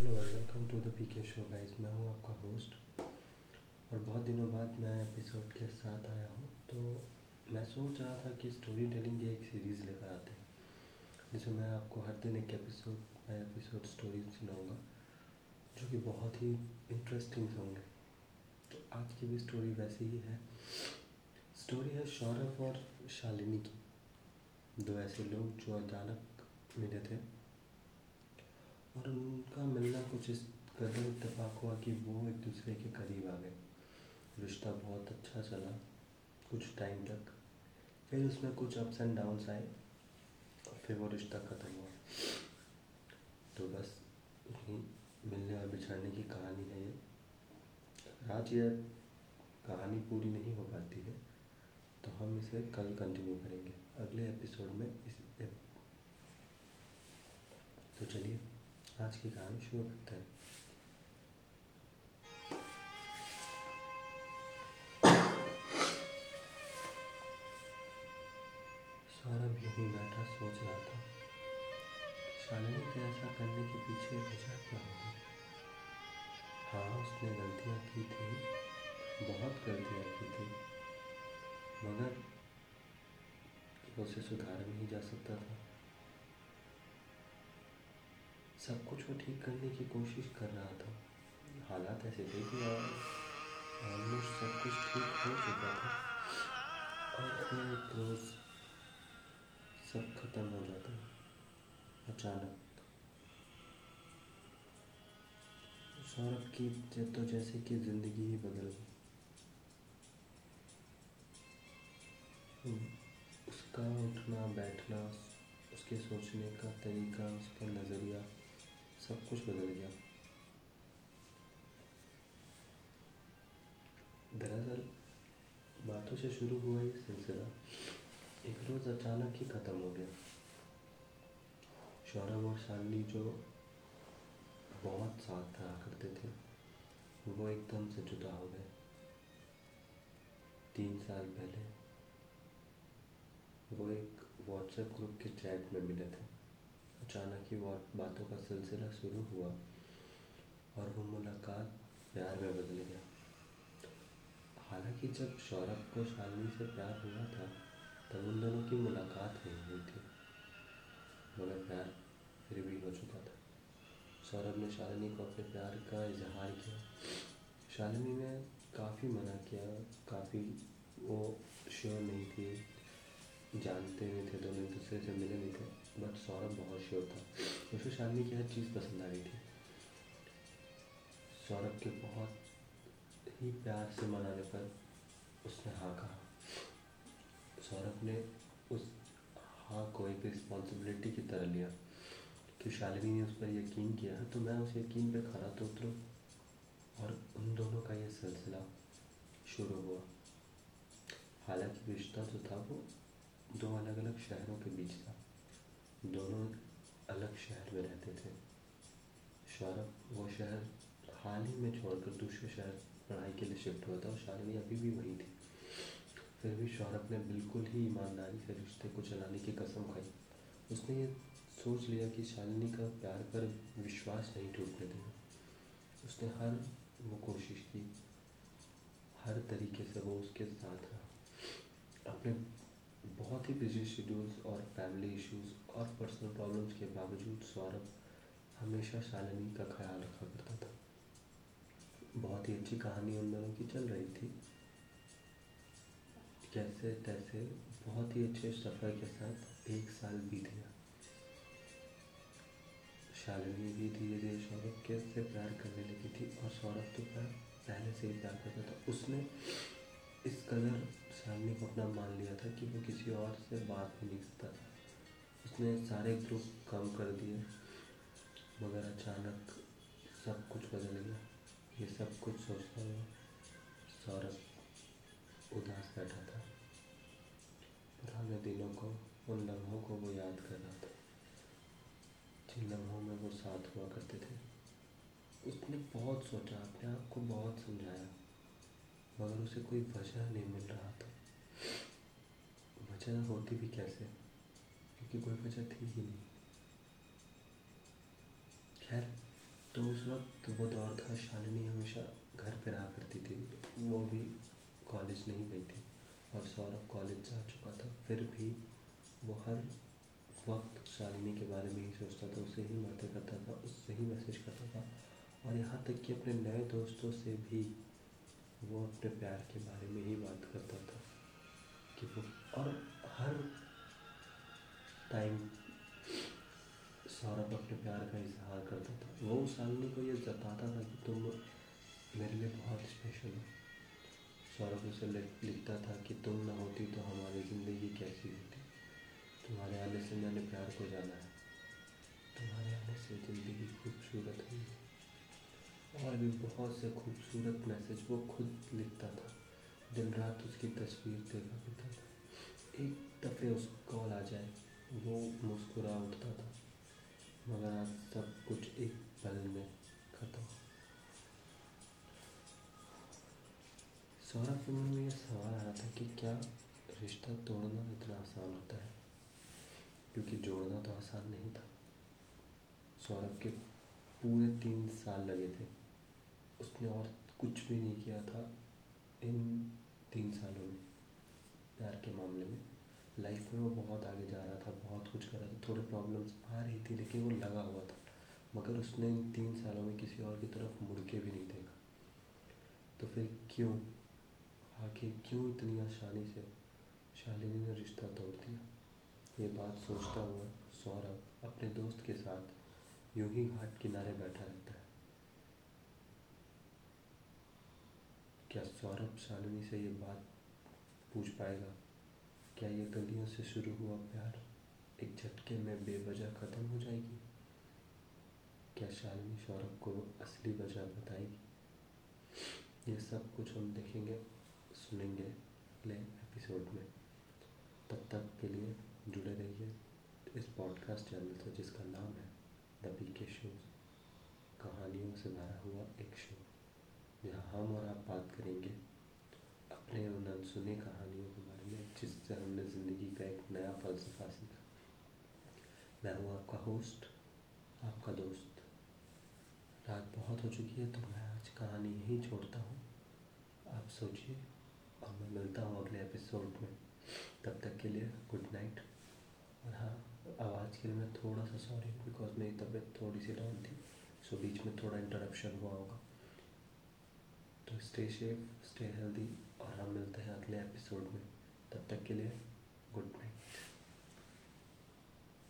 Hello welcome to the P K show guys मैं हूँ आपका होस्ट और बहुत दिनों बाद मैं एपिसोड के साथ आया हूँ। तो मैं सोच रहा था कि स्टोरी टेलिंग की एक सीरीज़ लेकर आते हैं, जिसमें मैं आपको हर दिन एक एपिसोड नया एपिसोड स्टोरी सुनाऊँगा, जो कि बहुत ही इंटरेस्टिंग होंगे। तो आज की भी स्टोरी वैसी ही है। स्टोरी है सौरभ और शालिनी की। दो ऐसे लोग जो अचानक मिले थे। और मिलना कुछ इस कदर इतफाक हुआ कि वो एक दूसरे के करीब आ गए। रिश्ता बहुत अच्छा चला, कुछ टाइम तक। फिर उसमें कुछ अप्स एंड डाउन्स आए, और फिर वो रिश्ता ख़त्म हुआ। तो बस मिलने और बिछड़ने की कहानी है ये। आज ये कहानी पूरी नहीं हो पाती है तो हम इसे कल कंटिन्यू करेंगे। अगले एपिसोड में इस तो चलिए। आज की कहानी शुरू करते हैं सौरभ यही बैठा सोच रहा था। शालिनी के ऐसा करने के पीछे वजह क्या होगी हाँ उसने गलतियाँ की थी। बहुत गलतियाँ की थी। मगर उसे सुधारा नहीं जा सकता था। सब कुछ वो ठीक करने की कोशिश कर रहा था। हालात ऐसे थे कि ऑलमोस्ट सब कुछ ठीक हो चुका था। और एक रोज़ सब खत्म हो जाता। अचानक। सौरभ की तो जैसे कि ज़िंदगी ही बदल गई। उसका उठना, बैठना, उसके सोचने का तरीका, उसका नज़रिया। सब कुछ बदल गया दरअसल बातों से शुरू हुआ ये सिलसिला एक रोज़ अचानक ही ख़त्म हो गया सौरभ और शालिनी जो बहुत साथ रहा करते थे वो एकदम से जुदा हो गए तीन साल पहले वो एक व्हाट्सएप ग्रुप के चैट में मिले थे अचानक ही बातों का सिलसिला शुरू हुआ और वो मुलाकात प्यार में बदल गया। हालाँकि जब सौरभ को शालिनी से प्यार हुआ था, तब उन दोनों की मुलाकात नहीं हुई थी। मगर प्यार फिर भी हो चुका था। सौरभ ने शालिनी को अपने प्यार का इजहार किया। शालिनी ने काफ़ी मना किया, काफ़ी वो श्योर नहीं थी, जानते नहीं थे दोनों एक दूसरे से मिले नहीं थे। बट सौरभ बहुत श्योर था। उसे शालिनी की हर चीज़ पसंद आ रही थी। सौरभ के बहुत ही प्यार से मनाने पर उसने हाँ कहा। सौरभ ने उस हाँ को एक रिस्पॉन्सिबिलिटी की तरह लिया। कि शालिनी ने उस पर यकीन किया है तो मैं उस यकीन पे खड़ा तो उतरूँ और उन दोनों का ये सिलसिला शुरू हुआ। हालाँकि रिश्ता जो था वो दो अलग अलग शहरों के बीच था। दोनों अलग शहर में रहते थे। सौरभ वो शहर हाल ही में छोड़कर दूसरे शहर पढ़ाई के लिए शिफ्ट हुआ था और शालिनी अभी भी वही थी। फिर भी सौरभ ने बिल्कुल ही ईमानदारी से रिश्ते को चलाने की कसम खाई। उसने ये सोच लिया कि शालिनी का प्यार पर विश्वास नहीं टूटने देगा। उसने हर वो कोशिश की, हर तरीके से वो उसके साथ रहा। अपने बहुत ही बिज़ी शेड्यूल्स और फैमिली इश्यूज़ और पर्सनल प्रॉब्लम्स के बावजूद सौरभ हमेशा शालिनी का ख्याल रखा करता था। बहुत ही अच्छी कहानी उन दोनों की चल रही थी। कैसे तैसे बहुत ही अच्छे सफ़र के साथ एक साल बीत गया। शालिनी भी धीरे धीरे सौरभ के से प्यार करने लगी थी और सौरभ तो प्यार पहले से ही प्यार करता था। उसने इस कदर शालिनी को अपना मान लिया था कि वो किसी और से बात नहीं करता था। उसने सारे ग्रुप कम कर दिए, मगर अचानक सब कुछ बदल गया। ये सब कुछ सोचता हुआ सौरभ उदास बैठा था। पुराने दिनों को, उन लम्हों को वो याद कर रहा था। जिन लम्हों में वो साथ हुआ करते थे, उसने बहुत सोचा, अपने आप को बहुत समझाया, मगर उसे कोई वजह नहीं मिल रहा था। वजह होती भी कैसे? क्योंकि कोई वजह थी ही नहीं। खैर तो उस वक्त वो दौर था, शालिनी हमेशा घर पे रहा करती थी। वो भी कॉलेज नहीं गई थी और सौरभ कॉलेज जा चुका था। फिर भी वो हर वक्त शालिनी के बारे में ही सोचता था, उससे ही बातें करता था, उससे ही मैसेज करता था और यहाँ तक कि अपने नए दोस्तों से भी वो अपने प्यार के बारे में ही बात करता था। कि वो, और हर टाइम सौरभ अपने प्यार का इजहार करता था। वो शालिनी को ये जताता था कि तुम मेरे लिए बहुत स्पेशल हो। सौरभ उसे लिखता था कि तुम ना होती तो हमारी ज़िंदगी कैसी होती। तुम्हारे आने से मैंने प्यार को जाना है। तुम्हारे आने से ज़िंदगी खूबसूरत हुई। और भी बहुत से खूबसूरत मैसेज वो खुद लिखता था। दिन रात उसकी तस्वीर देखा करता था। एक दफ़े उस कॉल आ जाए, वो मुस्कुरा उठता था, मगर आज सब कुछ एक पल में खत्म। सौरभ के मन में यह सवाल आ रहा था कि क्या रिश्ता तोड़ना इतना आसान होता है? क्योंकि जोड़ना तो आसान नहीं था। सौरभ के पूरे तीन साल लगे थे। उसने और कुछ भी नहीं किया था। इन तीन सालों में प्यार के मामले में लाइफ में वो बहुत आगे जा रहा था, बहुत कुछ कर रहा था, थोड़े प्रॉब्लम्स आ रही थी, लेकिन वो लगा हुआ था। मगर उसने इन तीन सालों में किसी और की तरफ़ मुड़ के भी नहीं देखा। तो फिर क्यों? आखिर क्यों इतनी आसानी से शालिनी ने रिश्ता तोड़ दिया? ये बात सोचता हुआ सौरभ अपने दोस्त के साथ यूँ ही घाट किनारे बैठा रहता है। क्या सौरभ शालिनी से ये बात पूछ पाएगा? क्या ये गलियों से शुरू हुआ प्यार एक झटके में बेवजह ख़त्म हो जाएगी? क्या शालिनी सौरभ को असली वजह बताएगी? ये सब कुछ हम देखेंगे, सुनेंगे अगले एपिसोड में। तब तक के लिए जुड़े रहिए इस पॉडकास्ट चैनल से जिसका नाम है द बी के शोज़ कहानियों से भरा हुआ एक शो जहाँ हम और आप बात करेंगे अपने उन अनसुनी कहानियों के बारे में जिससे हमने ज़िंदगी का एक नया फलसफा सीखा। मैं हूँ आपका होस्ट आपका दोस्त। रात बहुत हो चुकी है तो मैं आज कहानी यहीं छोड़ता हूँ। आप सोचिए, और मैं मिलता हूँ अगले एपिसोड में। तब तक के लिए गुड नाइट और हाँ आवाज़ के लिए मैं थोड़ा सा सॉरी बिकॉज़ मेरी तबीयत थोड़ी सी डाउन थी सो बीच में थोड़ा इंटरप्शन हुआ होगा। तो स्टे शेफ स्टे हेल्दी और हम मिलते हैं अगले एपिसोड में। तब तक के लिए गुड नाइट